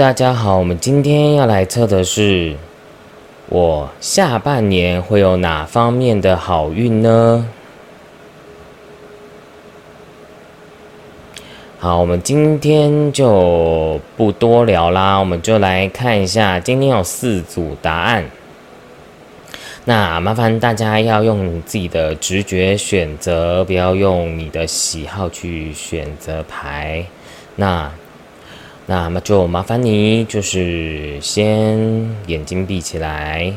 大家好，我们今天要来测的是我下半年会有哪方面的好运呢？好，我们今天就不多聊啦，我们就来看一下，今天有四组答案。那麻烦大家要用自己的直觉选择，不要用你的喜好去选择牌。那那么就麻烦你，就是先眼睛闭起来，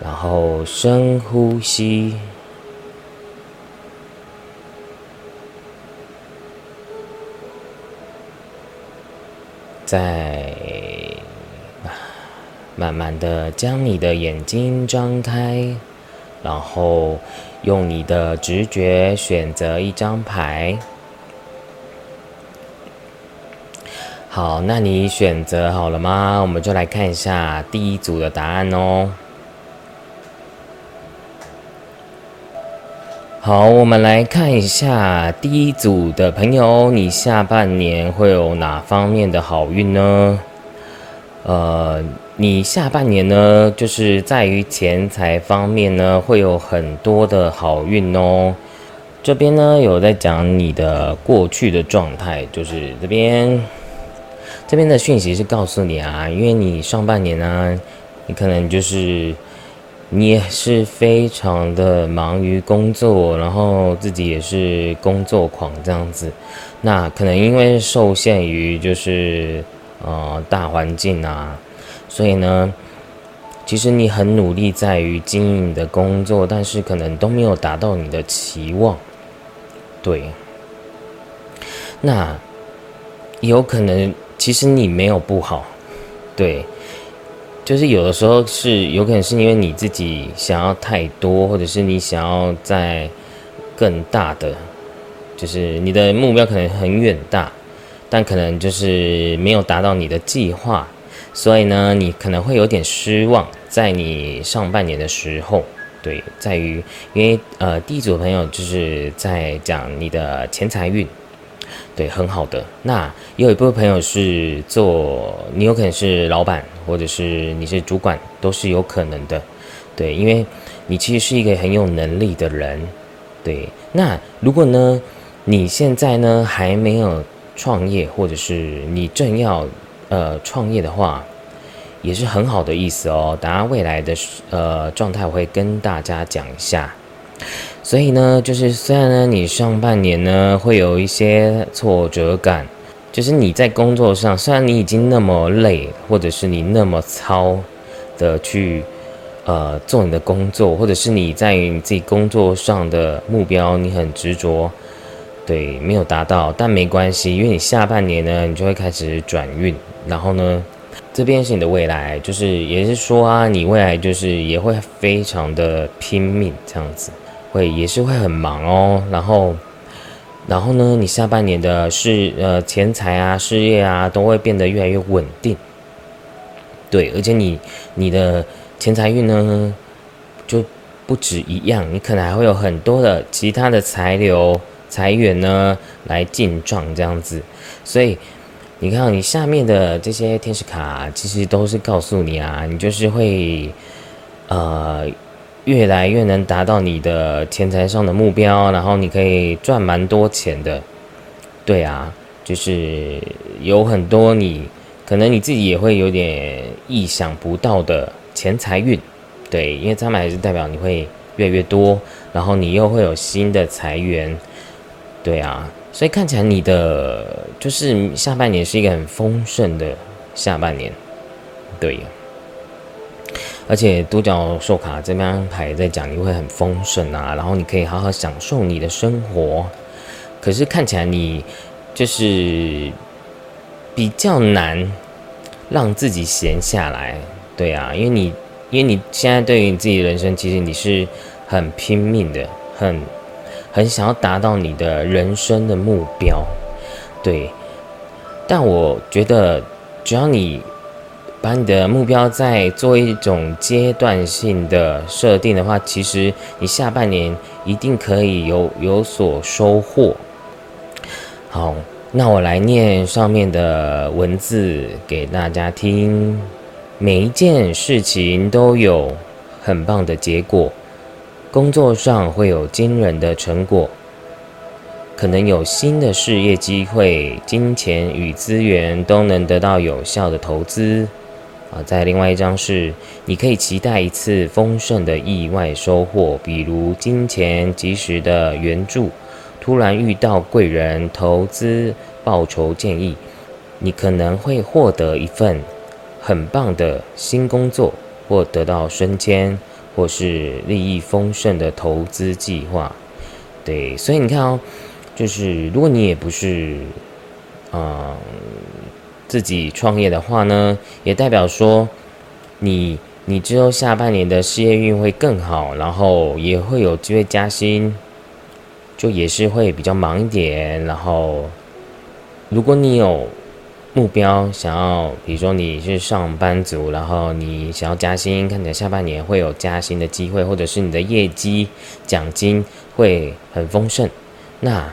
然后深呼吸。再慢慢的将你的眼睛张开，然后用你的直觉选择一张牌。好，那你选择好了吗？我们就来看一下第一组的答案哦。好，我们来看一下第一组的朋友，你下半年会有哪方面的好运呢？呃，你下半年呢，就是在于钱财方面呢，会有很多的好运哦。这边呢，有在讲你的过去的状态，就是这边这边的讯息是告诉你啊，因为你上半年呢，你可能就是。你也是非常的忙于工作，然后自己也是工作狂这样子。那可能因为受限于就是呃大环境啊，所以呢，其实你很努力在于经营你的工作，但是可能都没有达到你的期望。对，那有可能其实你没有不好，对。就是有的时候是有可能是因为你自己想要太多，或者是你想要在更大的，就是你的目标可能很远大，但可能就是没有达到你的计划，所以呢，你可能会有点失望。在你上半年的时候，对，在于因为呃，第一组朋友就是在讲你的钱财运。对，很好的。那也有一部分朋友是做，你有可能是老板，或者是你是主管，都是有可能的。对，因为你其实是一个很有能力的人。对，那如果呢，你现在呢还没有创业，或者是你正要呃创业的话，也是很好的意思哦。大家未来的呃状态，我会跟大家讲一下。所以呢，就是虽然呢，你上半年呢会有一些挫折感，就是你在工作上，虽然你已经那么累，或者是你那么操的去呃做你的工作，或者是你在你自己工作上的目标，你很执着，对，没有达到，但没关系，因为你下半年呢，你就会开始转运，然后呢，这边是你的未来，就是也是说啊，你未来就是也会非常的拼命这样子。会也是会很忙哦，然后，然后呢，你下半年的事呃钱财啊事业啊都会变得越来越稳定，对，而且你你的钱财运呢就不止一样，你可能还会有很多的其他的财流财源呢来进账这样子，所以你看你下面的这些天使卡其实都是告诉你啊，你就是会呃。越来越能达到你的钱财上的目标，然后你可以赚蛮多钱的。对啊，就是有很多你可能你自己也会有点意想不到的钱财运。对，因为张买是代表你会越来越多，然后你又会有新的财源。对啊，所以看起来你的就是下半年是一个很丰盛的下半年。对。而且独角兽卡这张牌在讲你会很丰盛啊，然后你可以好好享受你的生活。可是看起来你就是比较难让自己闲下来，对啊，因为你因为你现在对于你自己人生，其实你是很拼命的，很很想要达到你的人生的目标，对。但我觉得只要你。把你的目标再做一种阶段性的设定的话，其实你下半年一定可以有有所收获。好，那我来念上面的文字给大家听。每一件事情都有很棒的结果，工作上会有惊人的成果，可能有新的事业机会，金钱与资源都能得到有效的投资。啊，在另外一张是，你可以期待一次丰盛的意外收获，比如金钱及时的援助。突然遇到贵人投资报酬建议，你可能会获得一份很棒的新工作，或得到升迁，或是利益丰盛的投资计划。对，所以你看哦，就是如果你也不是，嗯，自己创业的话呢，也代表说你你之后下半年的事业运会更好，然后也会有机会加薪。就也是会比较忙一点，然后如果你有目标想要，比如说你是上班族，然后你想要加薪，看起来下半年会有加薪的机会，或者是你的业绩奖金会很丰盛，那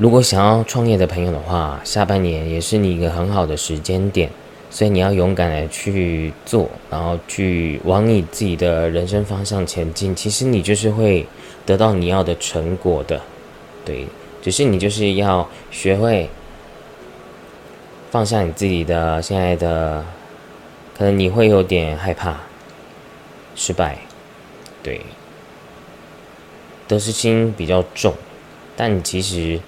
如果想要创业的朋友的话，下半年也是你一个很好的时间点。所以你要勇敢的去做，然后去往你自己的人生方向前进。其实你就是会得到你要的成果的，对。只是你就是要学会放下你自己的现在的，可能你会有点害怕失败，对。得失心比较重，但其实。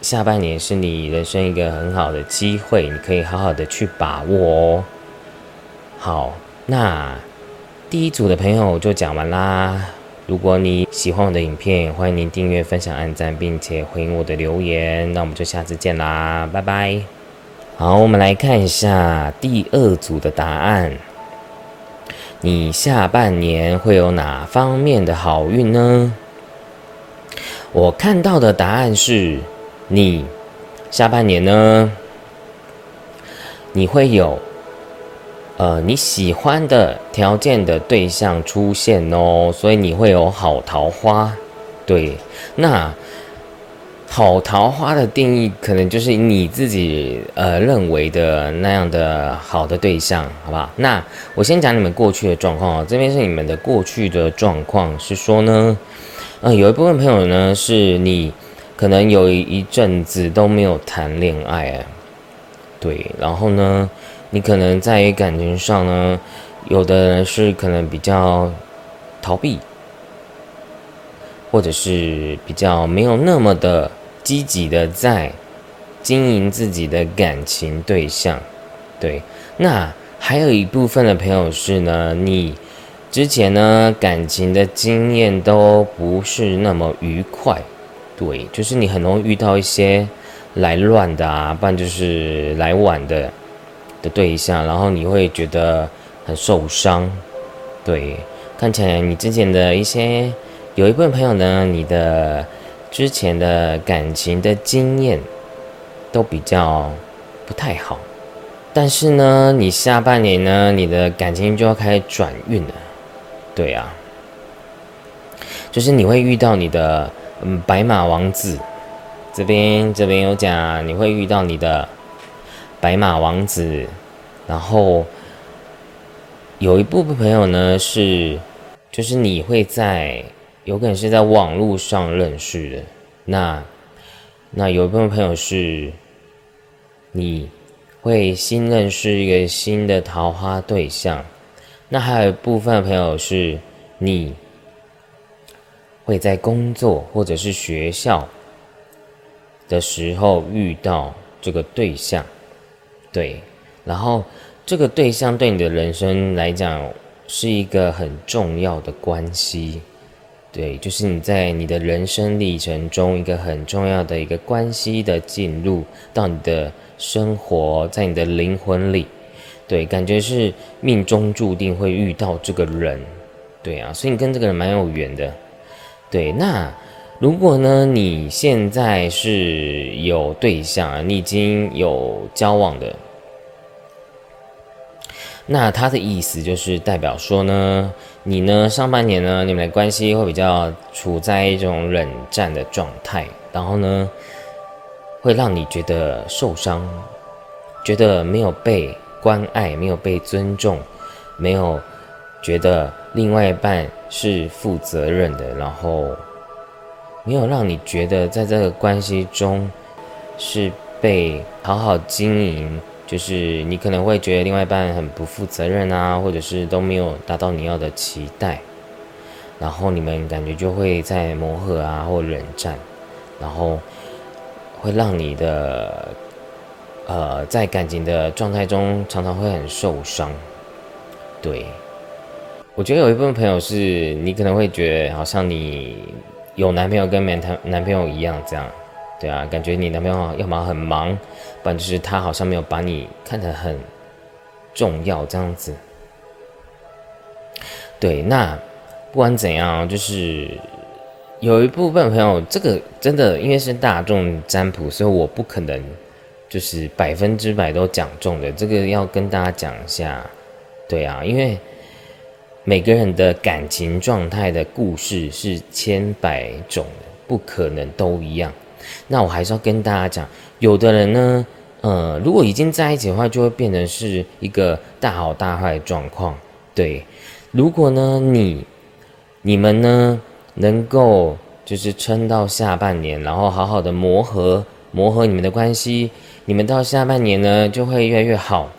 下半年是你人生一个很好的机会，你可以好好的去把握哦。好，那第一组的朋友就讲完啦。如果你喜欢我的影片，欢迎您订阅、分享、按赞，并且回应我的留言。那我们就下次见啦，拜拜。好，我们来看一下第二组的答案。你下半年会有哪方面的好运呢？我看到的答案是。你下半年呢，你会有呃你喜欢的条件的对象出现哦，所以你会有好桃花。对，那好桃花的定义可能就是你自己呃认为的那样的好的对象，好不好？那我先讲你们过去的状况哦，这边是你们的过去的状况，是说呢，嗯，有一部分朋友呢是你。可能有一阵子都没有谈恋爱，对，然后呢，你可能在感情上呢，有的人是可能比较逃避，或者是比较没有那么的积极的在经营自己的感情对象，对，那还有一部分的朋友是呢，你之前呢感情的经验都不是那么愉快。对，就是你很容易遇到一些来乱的啊，不然就是来晚的的对象，然后你会觉得很受伤。对，看起来你之前的一些有一部分朋友呢，你的之前的感情的经验都比较不太好，但是呢，你下半年呢，你的感情就要开始转运了。对啊，就是你会遇到你的。嗯，白马王子，这边这边有讲，你会遇到你的白马王子，然后有一部分朋友呢是，就是你会在有可能是在网络上认识的，那那有一部分朋友是，你会新认识一个新的桃花对象，那还有一部分朋友是你。会在工作或者是学校的时候遇到这个对象，对，然后这个对象对你的人生来讲是一个很重要的关系，对，就是你在你的人生历程中一个很重要的一个关系的进入到你的生活，在你的灵魂里，对，感觉是命中注定会遇到这个人，对啊，所以你跟这个人蛮有缘的。对，那如果呢？你现在是有对象，你已经有交往的那他的意思就是代表说呢，你呢上半年呢，你们的关系会比较处在一种冷战的状态，然后呢，会让你觉得受伤，觉得没有被关爱，没有被尊重，没有觉得另外一半是负责任的，然后没有让你觉得在这个关系中是被好好经营。就是你可能会觉得另外一半很不负责任啊，或者是都没有达到你要的期待，然后你们感觉就会在磨合啊，或冷战，然后会让你的呃在感情的状态中常常会很受伤。对，我觉得有一部分朋友是你可能会觉得好像你有男朋友跟没谈男朋友一样这样。对啊，感觉你男朋友要么很忙，不然就是他好像没有把你看得很重要这样子。对，那不管怎样，就是有一部分朋友，这个真的因为是大众占卜，所以我不可能就是百分之百都讲中的。这个要跟大家讲一下，对啊，因为每个人的感情状态的故事是千百种，不可能都一样。那我还是要跟大家讲，有的人呢，呃，如果已经在一起的话，就会变成是一个大好大坏的状况。对，如果呢，你你们呢能够就是撑到下半年，然后好好的磨合磨合你们的关系，你们到下半年呢就会越来越好。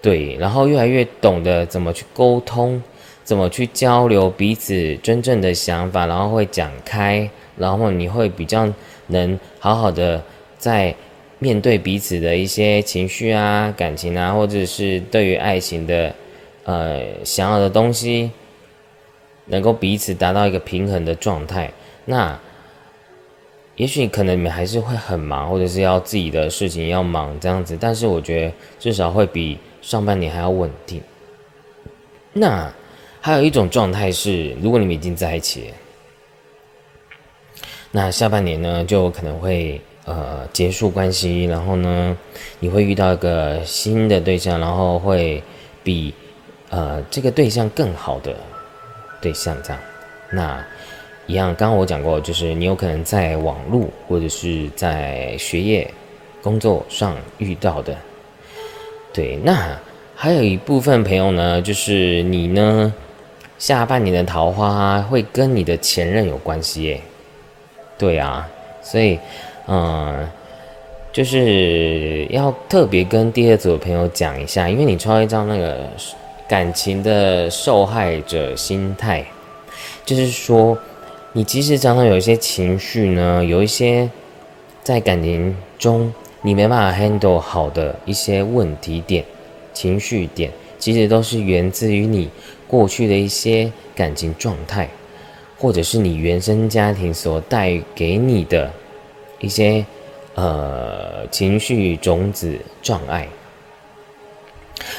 对，然后越来越懂得怎么去沟通，怎么去交流彼此真正的想法，然后会讲开，然后你会比较。能好好的在面对彼此的一些情绪啊、感情啊，或者是对于爱情的呃想要的东西，能够彼此达到一个平衡的状态。那也许可能你们还是会很忙，或者是要自己的事情要忙这样子，但是我觉得至少会比上半年还要稳定。那还有一种状态是，如果你们已经在一起。那下半年呢，就可能会呃结束关系，然后呢，你会遇到一个新的对象，然后会比呃这个对象更好的对象这样。那一样，刚刚我讲过，就是你有可能在网络或者是在学业、工作上遇到的。对，那还有一部分朋友呢，就是你呢下半年的桃花会跟你的前任有关系耶。对啊，所以，嗯，就是要特别跟第二组的朋友讲一下，因为你抽一张那个感情的受害者心态，就是说，你其实常常有一些情绪呢，有一些在感情中你没办法 handle 好的一些问题点、情绪点，其实都是源自于你过去的一些感情状态。或者是你原生家庭所带给你的一些呃情绪种子障碍，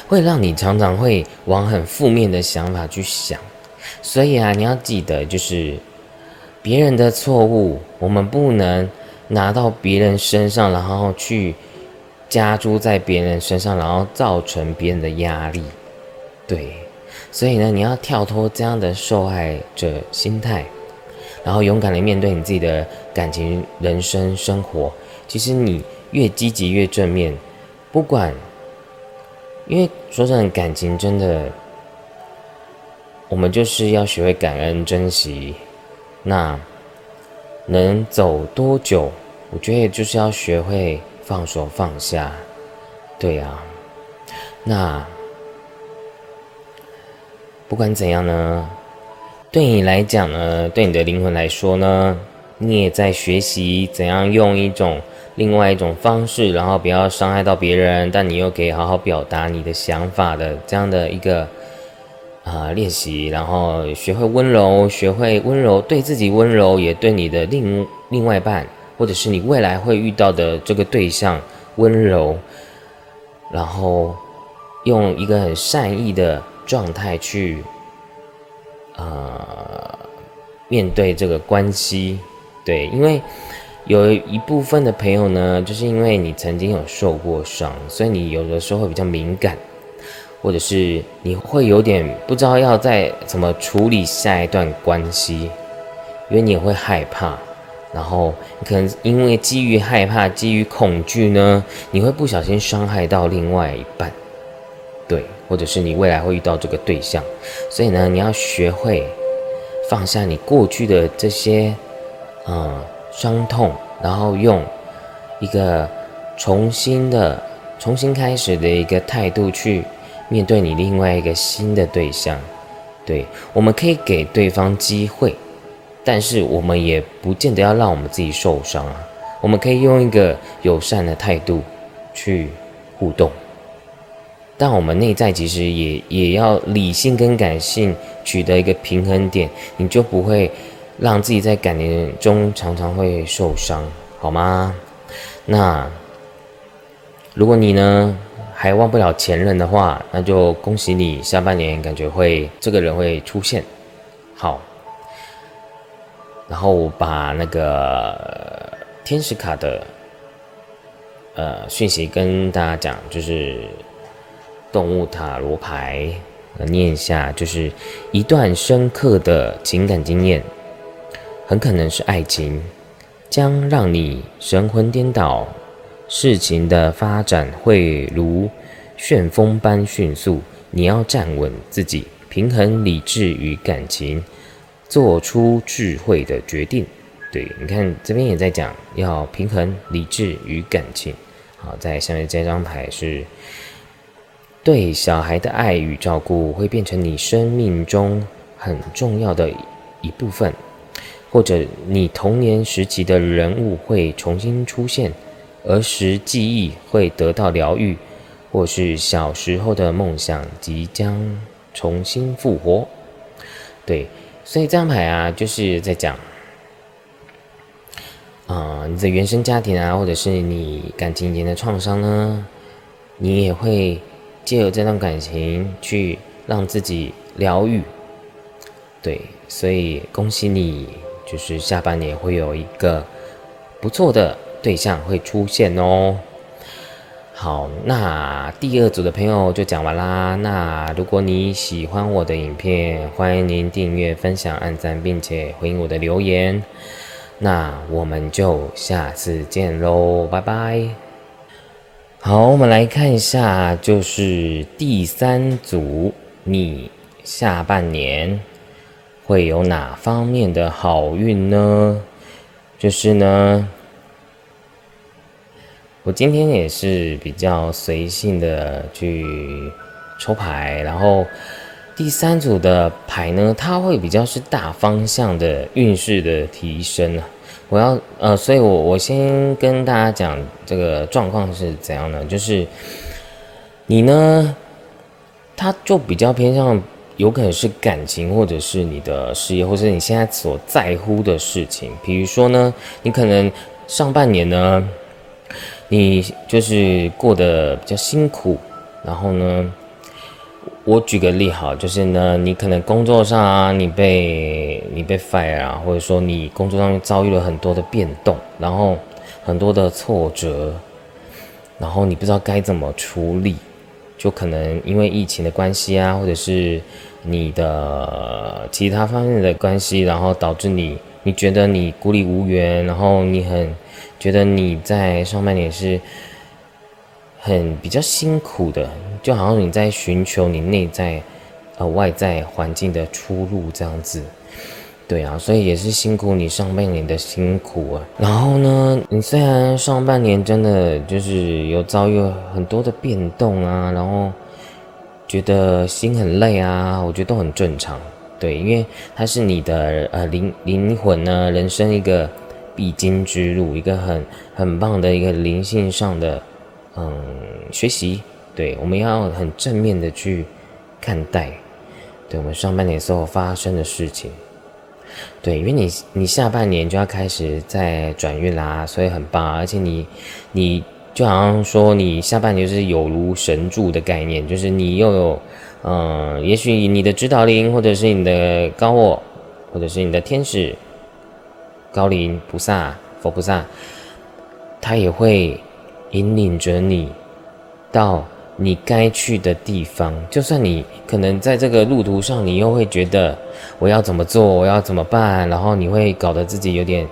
会让你常常会往很负面的想法去想。所以啊，你要记得，就是别人的错误，我们不能拿到别人身上，然后去加诸在别人身上，然后造成别人的压力。对。所以呢，你要跳脱这样的受害者心态，然后勇敢的面对你自己的感情、人生、生活。其实你越积极越正面，不管，因为说真的，感情真的，我们就是要学会感恩、珍惜。那能走多久？我觉得就是要学会放手放下。对呀，那。不管怎样呢，对你来讲呢，对你的灵魂来说呢，你也在学习怎样用一种另外一种方式，然后不要伤害到别人，但你又可以好好表达你的想法的这样的一个啊练习，然后学会温柔，学会温柔对自己温柔，也对你的另另外一半，或者是你未来会遇到的这个对象温柔，然后用一个很善意的。状态去，呃，面对这个关系，对，因为有一部分的朋友呢，就是因为你曾经有受过伤，所以你有的时候会比较敏感，或者是你会有点不知道要再怎么处理下一段关系，因为你也会害怕，然后可能因为基于害怕、基于恐惧呢，你会不小心伤害到另外一半，对，或者是你未来会遇到这个对象，所以呢，你要学会放下你过去的这些，嗯，伤痛，然后用一个重新的、重新开始的一个态度去面对你另外一个新的对象。对，我们可以给对方机会，但是我们也不见得要让我们自己受伤啊。我们可以用一个友善的态度去互动。但我们内在其实也也要理性跟感性取得一个平衡点，你就不会让自己在感情中常常会受伤，好吗？那如果你呢还忘不了前任的话，那就恭喜你，下半年感觉会这个人会出现。好，然后我把那个天使卡的呃讯息跟大家讲，就是。动物塔罗牌，念一下，就是一段深刻的情感经验，很可能是爱情，将让你神魂颠倒。事情的发展会如旋风般迅速，你要站稳自己，平衡理智与感情，做出智慧的决定。对，你看这边也在讲要平衡理智与感情。好，在下面这张牌是。对小孩的爱与照顾会变成你生命中很重要的一部分，或者你童年时期的人物会重新出现，儿时记忆会得到疗愈，或是小时候的梦想即将重新复活。对，所以这张牌啊，就是在讲，啊，你的原生家庭啊，或者是你感情前的创伤呢，你也会。借由这段感情去让自己疗愈，对，所以恭喜你，就是下半年会有一个不错的对象会出现哦。好，那第二组的朋友就讲完啦。那如果你喜欢我的影片，欢迎您订阅、分享、按赞，并且回应我的留言。那我们就下次见喽，拜拜。好，我们来看一下，就是第三组，你下半年会有哪方面的好运呢？就是呢，我今天也是比较随性的去抽牌，然后第三组的牌呢，它会比较是大方向的运势的提升啊。我要呃，所以我我先跟大家讲这个状况是怎样的，就是你呢，他就比较偏向有可能是感情，或者是你的事业，或者你现在所在乎的事情。比如说呢，你可能上半年呢，你就是过得比较辛苦，然后呢。我举个例好，就是呢，你可能工作上啊，你被你被 fire 啊，或者说你工作上面遭遇了很多的变动，然后很多的挫折，然后你不知道该怎么处理，就可能因为疫情的关系啊，或者是你的其他方面的关系，然后导致你你觉得你孤立无援，然后你很觉得你在上半年是。很比较辛苦的，就好像你在寻求你内在，呃，外在环境的出路这样子，对啊，所以也是辛苦你上半年的辛苦啊。然后呢，你虽然上半年真的就是有遭遇很多的变动啊，然后觉得心很累啊，我觉得都很正常，对，因为它是你的呃灵灵魂呢，人生一个必经之路，一个很很棒的一个灵性上的。嗯，学习，对，我们要很正面的去看待，对我们上半年所有发生的事情，对，因为你你下半年就要开始在转运啦，所以很棒，而且你你就好像说你下半年是有如神助的概念，就是你又有嗯，也许你的指导灵，或者是你的高我，或者是你的天使高灵菩萨佛菩萨，他也会。引领着你到你该去的地方，就算你可能在这个路途上，你又会觉得我要怎么做，我要怎么办，然后你会搞得自己有点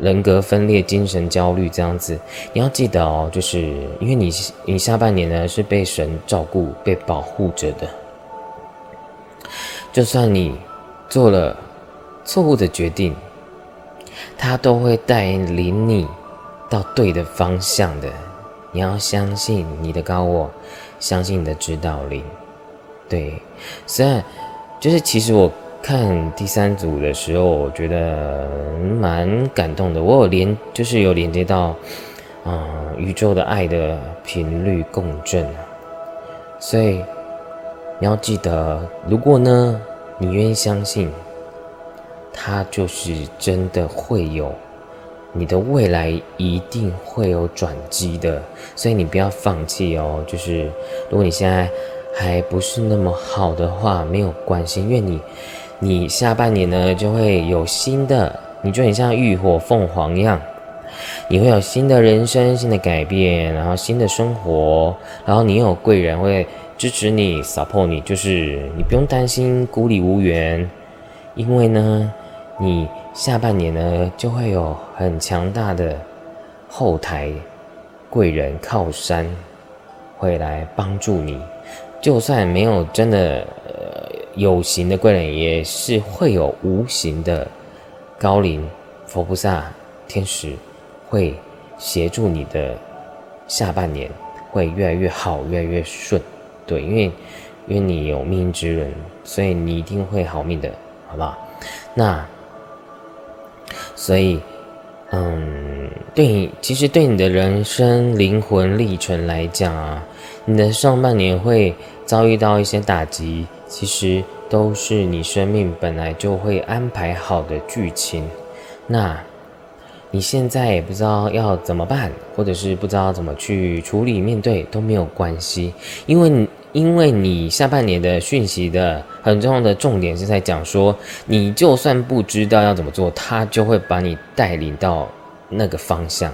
人格分裂、精神焦虑这样子。你要记得哦，就是因为你你下半年呢是被神照顾、被保护着的，就算你做了错误的决定，他都会带领你到对的方向的。你要相信你的高我。相信你的指导灵，对，虽然就是其实我看第三组的时候，我觉得蛮感动的。我有连就是有连接到啊宇宙的爱的频率共振，所以你要记得，如果呢你愿意相信，它就是真的会有。你的未来一定会有转机的，所以你不要放弃哦。就是如果你现在还不是那么好的话，没有关系，因为你，你下半年呢就会有新的，你就很像浴火凤凰一样，你会有新的人生、新的改变，然后新的生活，然后你有贵人会支持你、support 你，就是你不用担心孤立无援，因为呢，你。下半年呢，就会有很强大的后台贵人靠山会来帮助你。就算没有真的有形的贵人，也是会有无形的高灵、佛菩萨、天使会协助你的下半年会越来越好，越来越顺。对，因为因为你有命之人，所以你一定会好命的，好不好？那。所以，嗯，对你其实对你的人生灵魂历程来讲啊，你的上半年会遭遇到一些打击，其实都是你生命本来就会安排好的剧情。那你现在也不知道要怎么办，或者是不知道怎么去处理面对都没有关系，因为你。因为你下半年的讯息的很重要的重点是在讲说，你就算不知道要怎么做，他就会把你带领到那个方向，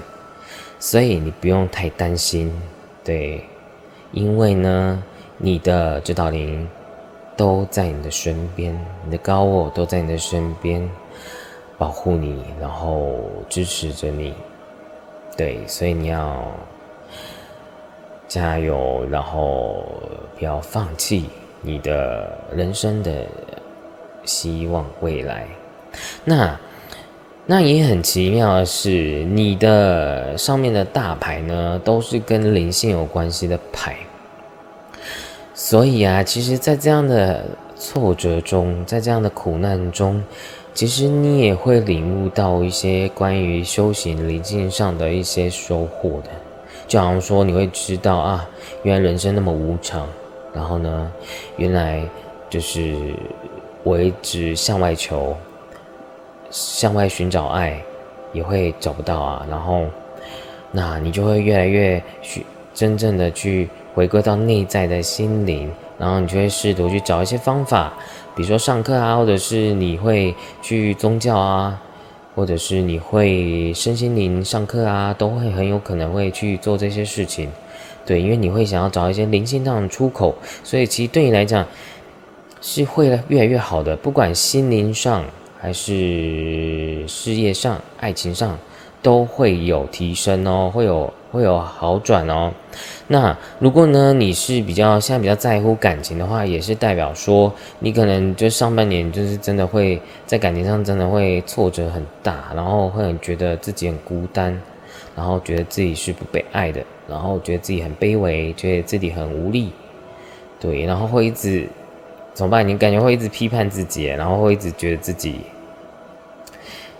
所以你不用太担心，对，因为呢，你的指导灵都在你的身边，你的高我都在你的身边，保护你，然后支持着你，对，所以你要。加油，然后不要放弃你的人生的希望未来。那那也很奇妙的是，你的上面的大牌呢，都是跟灵性有关系的牌。所以啊，其实，在这样的挫折中，在这样的苦难中，其实你也会领悟到一些关于修行灵性上的一些收获的。就好像说，你会知道啊，原来人生那么无常，然后呢，原来就是我一直向外求，向外寻找爱，也会找不到啊。然后，那你就会越来越去真正的去回归到内在的心灵，然后你就会试图去找一些方法，比如说上课啊，或者是你会去宗教啊。或者是你会身心灵上课啊，都会很有可能会去做这些事情，对，因为你会想要找一些灵性上的出口，所以其实对你来讲是会越来越好的，不管心灵上还是事业上、爱情上。都会有提升哦，会有会有好转哦。那如果呢，你是比较现在比较在乎感情的话，也是代表说你可能就上半年就是真的会在感情上真的会挫折很大，然后会很觉得自己很孤单，然后觉得自己是不被爱的，然后觉得自己很卑微，觉得自己很无力，对，然后会一直怎么办？你感觉会一直批判自己，然后会一直觉得自己。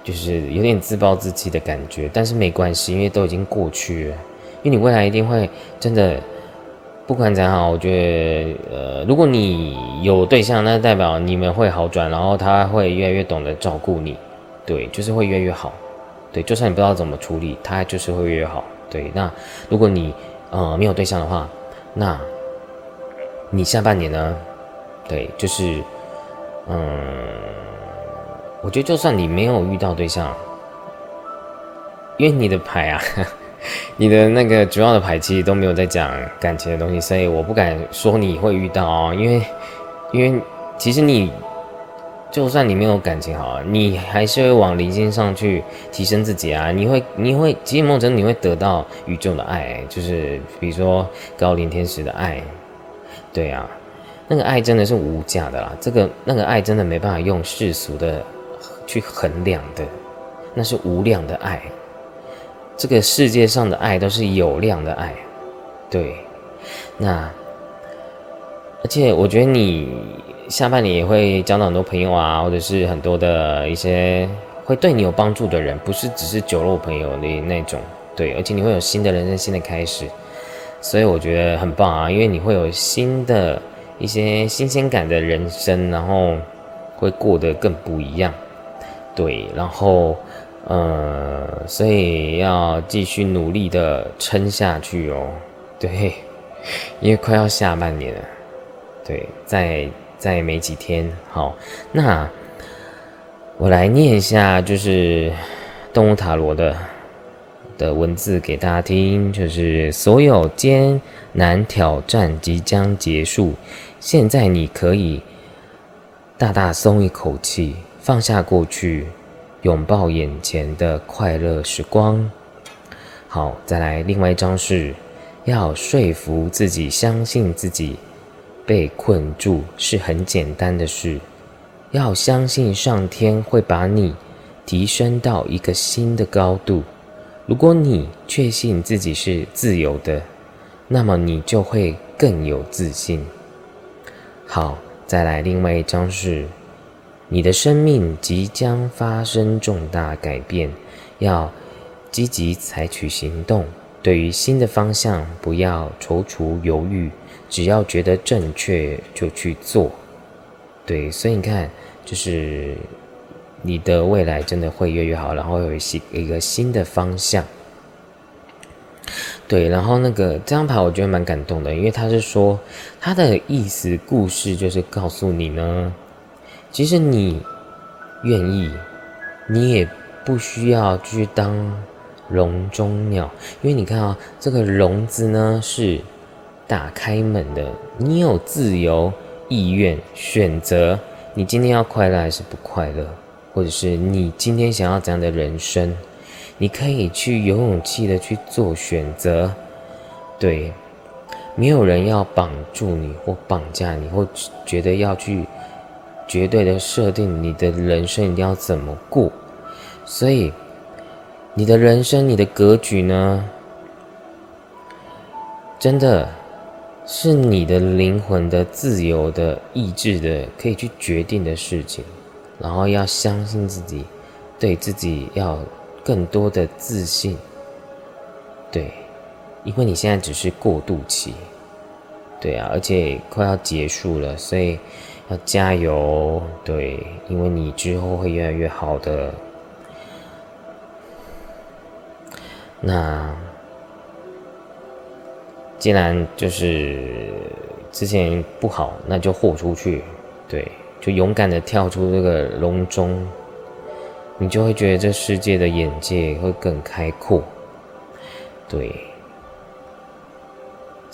就是有点自暴自弃的感觉，但是没关系，因为都已经过去了。因为你未来一定会真的，不管怎样，我觉得，呃，如果你有对象，那代表你们会好转，然后他会越来越懂得照顾你，对，就是会越来越好，对，就算你不知道怎么处理，他就是会越越好，对。那如果你呃没有对象的话，那你下半年呢？对，就是嗯。我觉得，就算你没有遇到对象，因为你的牌啊，你的那个主要的牌其实都没有在讲感情的东西，所以我不敢说你会遇到哦，因为因为其实你就算你没有感情好，你还是会往灵性上去提升自己啊，你会你会其实梦中你会得到宇宙的爱，就是比如说高龄天使的爱，对啊，那个爱真的是无价的啦，这个那个爱真的没办法用世俗的去衡量的，那是无量的爱。这个世界上的爱都是有量的爱，对。那而且我觉得你下半年也会交到很多朋友啊，或者是很多的一些会对你有帮助的人，不是只是酒肉朋友的那种，对。而且你会有新的人生、新的开始，所以我觉得很棒啊，因为你会有新的一些新鲜感的人生，然后会过得更不一样，对。然后。呃，所以要继续努力的撑下去哦。对，因为快要下半年了。对，再再没几天。好，那我来念一下，就是动物塔罗的的文字给大家听。就是所有艰难挑战即将结束，现在你可以大大松一口气，放下过去。拥抱眼前的快乐时光。好，再来另外一张是，要说服自己，相信自己。被困住是很简单的事，要相信上天会把你提升到一个新的高度。如果你确信自己是自由的，那么你就会更有自信。好，再来另外一张是。你的生命即将发生重大改变，要积极采取行动。对于新的方向，不要踌躇犹豫，只要觉得正确就去做。对，所以你看，就是你的未来真的会越越好，然后有一些一个新的方向。对，然后那个这张牌我觉得蛮感动的，因为他是说他的意思故事就是告诉你呢。其实你愿意，你也不需要去当笼中鸟，因为你看啊，这个笼子呢是打开门的，你有自由意愿选择，你今天要快乐还是不快乐，或者是你今天想要怎样的人生，你可以去有勇气的去做选择，对，没有人要绑住你或绑架你，或觉得要去。绝对的设定，你的人生一定要怎么过？所以，你的人生，你的格局呢？真的是你的灵魂的自由的意志的可以去决定的事情。然后要相信自己，对自己要更多的自信。对，因为你现在只是过渡期，对啊，而且快要结束了，所以。要加油，对，因为你之后会越来越好的。那既然就是之前不好，那就豁出去，对，就勇敢的跳出这个笼中，你就会觉得这世界的眼界会更开阔，对。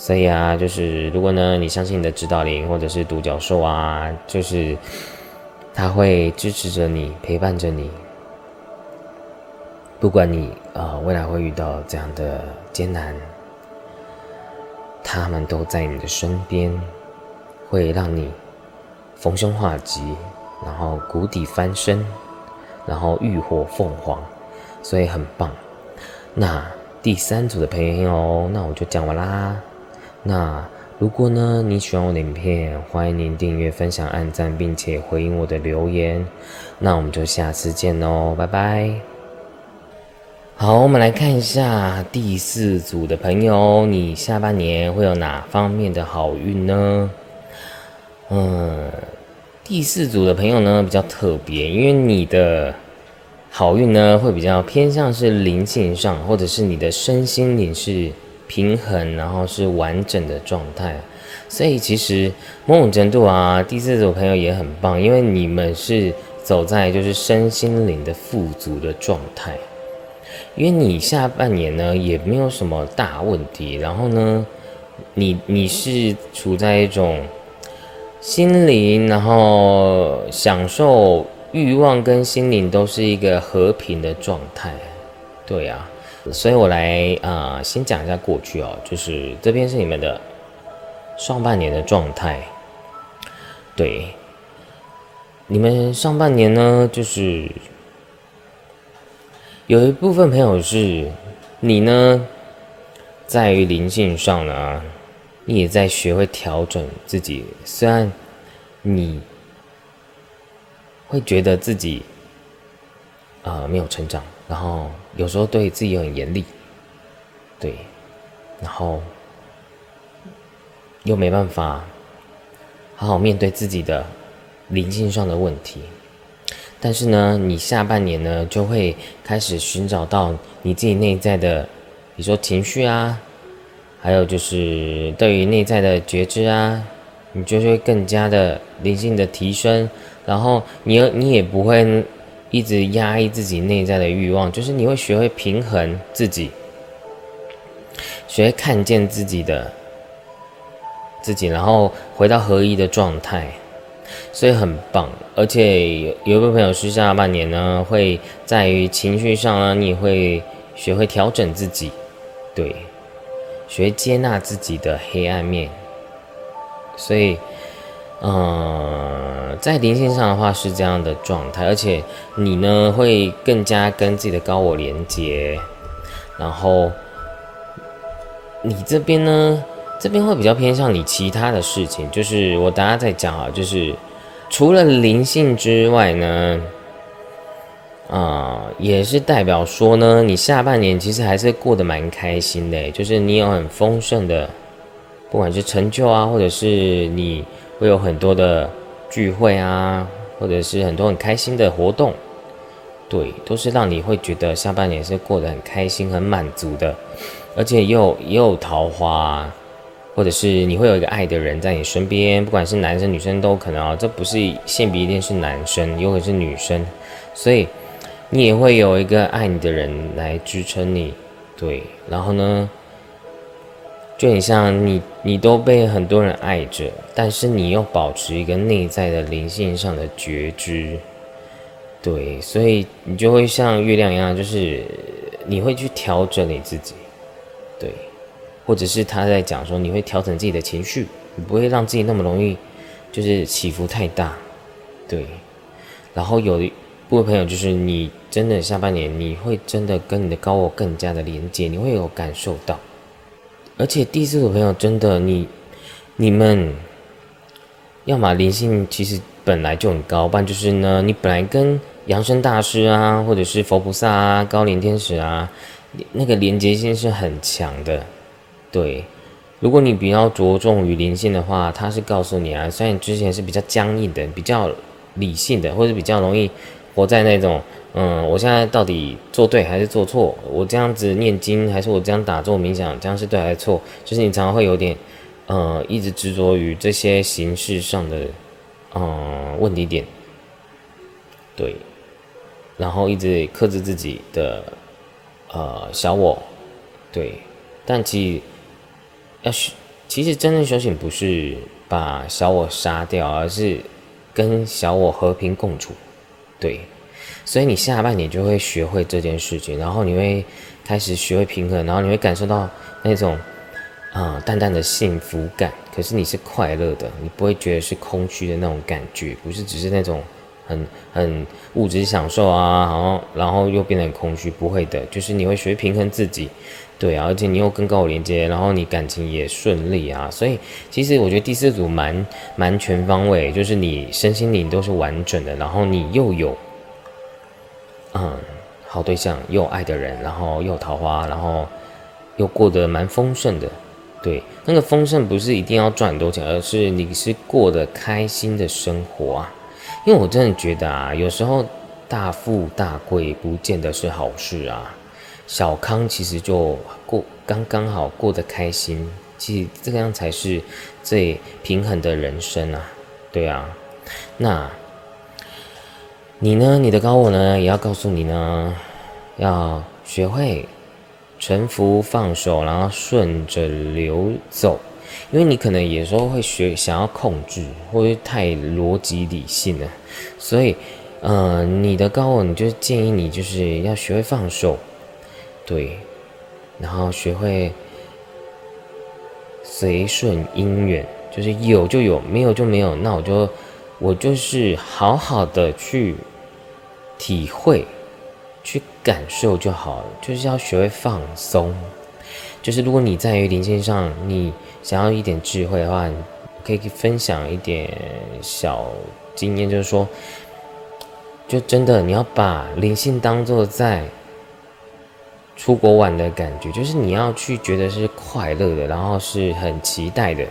所以啊，就是如果呢，你相信你的指导灵或者是独角兽啊，就是他会支持着你，陪伴着你，不管你啊未来会遇到怎样的艰难，他们都在你的身边，会让你逢凶化吉，然后谷底翻身，然后浴火凤凰，所以很棒。那第三组的朋友，那我就讲完啦。那如果呢，你喜欢我的影片，欢迎您订阅、分享、按赞，并且回应我的留言。那我们就下次见喽，拜拜。好，我们来看一下第四组的朋友，你下半年会有哪方面的好运呢？嗯，第四组的朋友呢比较特别，因为你的好运呢会比较偏向是灵性上，或者是你的身心灵是。平衡，然后是完整的状态，所以其实某种程度啊，第四组朋友也很棒，因为你们是走在就是身心灵的富足的状态。因为你下半年呢也没有什么大问题，然后呢，你你是处在一种心灵，然后享受欲望跟心灵都是一个和平的状态，对啊，所以我来啊先讲一下过去哦，就是这边是你们的上半年的状态，对，你们上半年呢就是。有一部分朋友是，你呢，在于灵性上呢，你也在学会调整自己。虽然你会觉得自己啊没有成长，然后有时候对自己很严厉，对，然后又没办法好好面对自己的灵性上的问题。但是呢，你下半年呢就会开始寻找到你自己内在的，比如说情绪啊，还有就是对于内在的觉知啊，你就会更加的灵性的提升，然后你你也不会一直压抑自己内在的欲望，就是你会学会平衡自己，学会看见自己的自己，然后回到合一的状态。所以很棒，而且有有一部分朋友是下半年呢，会在于情绪上呢，你会学会调整自己，对，学接纳自己的黑暗面。所以，嗯，在灵性上的话是这样的状态，而且你呢会更加跟自己的高我连接，然后你这边呢。这边会比较偏向你其他的事情，就是我等下再讲啊，就是除了灵性之外呢，啊，也是代表说呢，你下半年其实还是过得蛮开心的，就是你有很丰盛的，不管是成就啊，或者是你会有很多的聚会啊，或者是很多很开心的活动，对，都是让你会觉得下半年是过得很开心、很满足的，而且也有也有桃花。或者是你会有一个爱的人在你身边，不管是男生女生都可能啊，这不是性别一定是男生，有可能是女生，所以你也会有一个爱你的人来支撑你，对，然后呢，就很像你，你都被很多人爱着，但是你又保持一个内在的灵性上的觉知，对，所以你就会像月亮一样，就是你会去调整你自己，对。或者是他在讲说，你会调整自己的情绪，你不会让自己那么容易，就是起伏太大，对。然后有一部分朋友就是你真的下半年你会真的跟你的高我更加的连接，你会有感受到。而且第四组朋友真的你你们，要么灵性其实本来就很高，不然就是呢你本来跟扬声大师啊，或者是佛菩萨啊、高龄天使啊，那个连接性是很强的。对，如果你比较着重于灵性的话，他是告诉你啊，虽然你之前是比较僵硬的、比较理性的，或者比较容易活在那种，嗯，我现在到底做对还是做错？我这样子念经，还是我这样打坐冥想，这样是对还是错？就是你常常会有点，呃，一直执着于这些形式上的，嗯，问题点，对，然后一直克制自己的，呃，小我，对，但其实。要修，其实真正修行不是把小我杀掉，而是跟小我和平共处。对，所以你下半年就会学会这件事情，然后你会开始学会平衡，然后你会感受到那种啊淡淡的幸福感。可是你是快乐的，你不会觉得是空虚的那种感觉，不是只是那种很很物质享受啊，然后然后又变得很空虚，不会的，就是你会学平衡自己。对啊，而且你又跟高我连接，然后你感情也顺利啊，所以其实我觉得第四组蛮蛮全方位，就是你身心灵都是完整的，然后你又有嗯好对象，又爱的人，然后又桃花，然后又过得蛮丰盛的。对，那个丰盛不是一定要赚很多钱，而是你是过得开心的生活啊。因为我真的觉得啊，有时候大富大贵不见得是好事啊。小康其实就过刚刚好过得开心，其实这样才是最平衡的人生啊，对啊。那你呢？你的高我呢？也要告诉你呢，要学会臣服、放手，然后顺着流走。因为你可能有时候会学想要控制，或者太逻辑理性了，所以，呃，你的高我，你就建议你就是要学会放手，对，然后学会随顺因缘，就是有就有，没有就没有，那我就我就是好好的去体会、去感受就好了，就是要学会放松。就是如果你在于灵性上，你想要一点智慧的话，可以分享一点小经验，就是说，就真的你要把灵性当做在出国玩的感觉，就是你要去觉得是快乐的，然后是很期待的，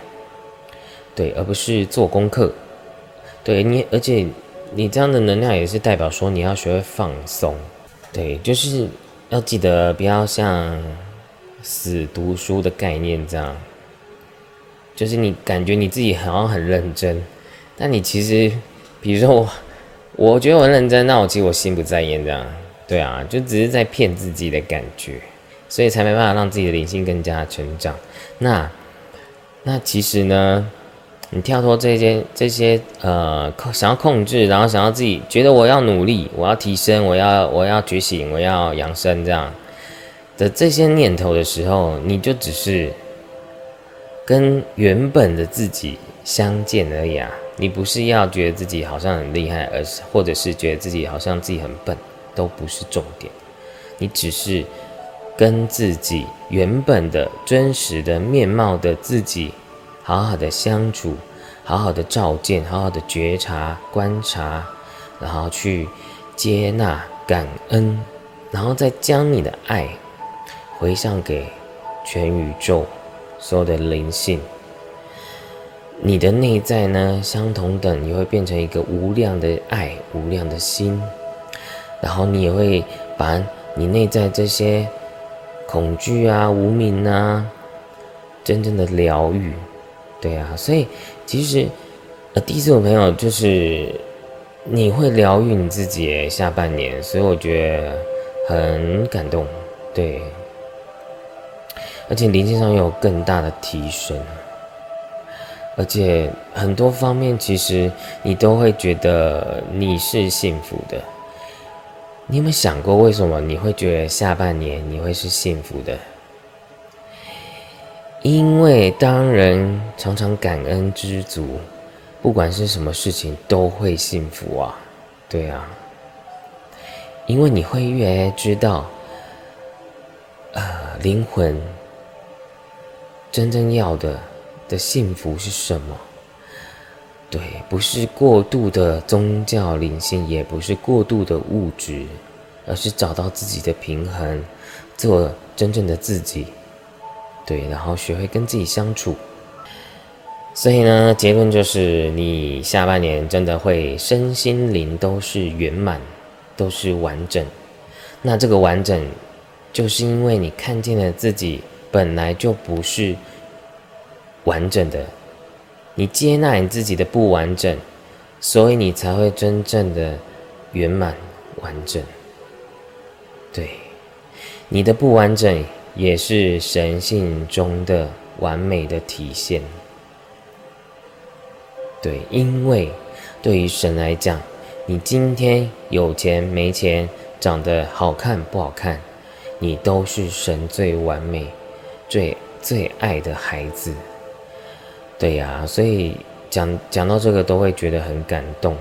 对，而不是做功课。对你，而且你这样的能量也是代表说你要学会放松，对，就是要记得不要像。死读书的概念，这样，就是你感觉你自己好像很认真，但你其实，比如说我，我觉得我很认真，那我其实我心不在焉，这样，对啊，就只是在骗自己的感觉，所以才没办法让自己的灵性更加成长。那，那其实呢，你跳脱这些这些呃，想要控制，然后想要自己觉得我要努力，我要提升，我要我要觉醒，我要养生，这样。的这些念头的时候，你就只是跟原本的自己相见而已啊！你不是要觉得自己好像很厉害，而是或者是觉得自己好像自己很笨，都不是重点。你只是跟自己原本的真实的面貌的自己好好的相处，好好的照见，好好的觉察、观察，然后去接纳、感恩，然后再将你的爱。回向给全宇宙所有的灵性，你的内在呢，相同等也会变成一个无量的爱、无量的心，然后你也会把你内在这些恐惧啊、无名啊，真正的疗愈。对啊，所以其实呃，第一次我朋友就是你会疗愈你自己下半年，所以我觉得很感动。对。而且灵性上有更大的提升，而且很多方面其实你都会觉得你是幸福的。你有没有想过，为什么你会觉得下半年你会是幸福的？因为当人常常感恩知足，不管是什么事情都会幸福啊，对啊。因为你会越来越知道，呃，灵魂。真正要的的幸福是什么？对，不是过度的宗教灵性，也不是过度的物质，而是找到自己的平衡，做真正的自己。对，然后学会跟自己相处。所以呢，结论就是，你下半年真的会身心灵都是圆满，都是完整。那这个完整，就是因为你看见了自己。本来就不是完整的，你接纳你自己的不完整，所以你才会真正的圆满完整。对，你的不完整也是神性中的完美的体现。对，因为对于神来讲，你今天有钱没钱，长得好看不好看，你都是神最完美。最最爱的孩子，对呀，所以讲讲到这个都会觉得很感动，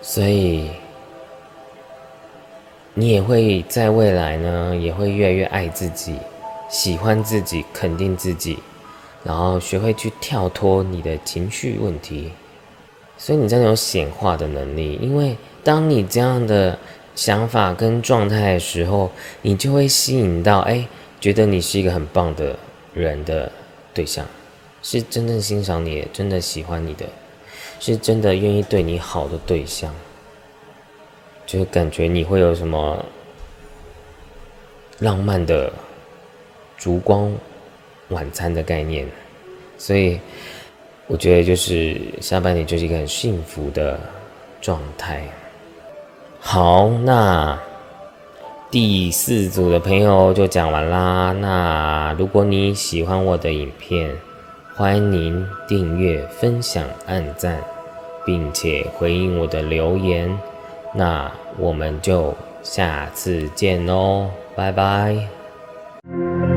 所以你也会在未来呢，也会越来越爱自己，喜欢自己，肯定自己，然后学会去跳脱你的情绪问题，所以你真的有显化的能力，因为当你这样的。想法跟状态的时候，你就会吸引到哎，觉得你是一个很棒的人的对象，是真正欣赏你、真的喜欢你的，是真的愿意对你好的对象，就是感觉你会有什么浪漫的烛光晚餐的概念。所以我觉得就是下半年就是一个很幸福的状态。好那第四组的朋友就讲完啦。那如果你喜欢我的影片欢迎订阅分享按赞并且回应我的留言。那我们就下次见喽拜拜。